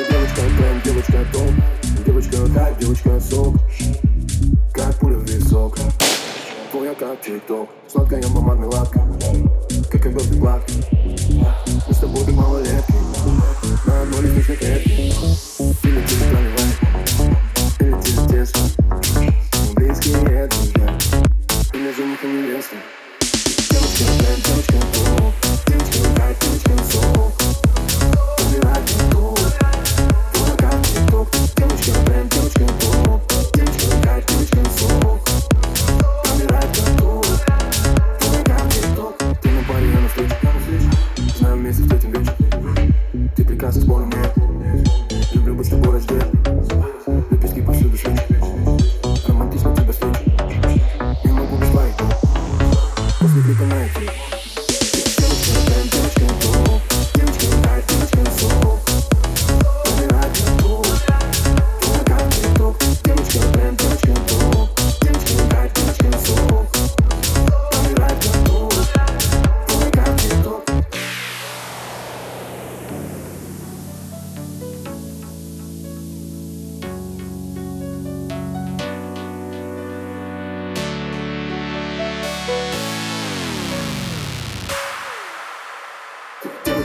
Ты девочка тренд, девочка топ Девочка как девочка сок. Как пуля в висок. Твоя как тик-ток. Сладкая мармеладка Как огонь в Мы с тобой Приказ сбору нет Люблю быть с тобой рожден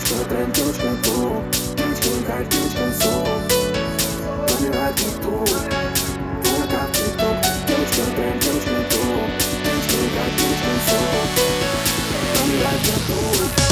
越奋斗越幸福，越简单越轻松。未来前途，不怕孤独，越奋斗越幸福，越简单越轻松。未来前途。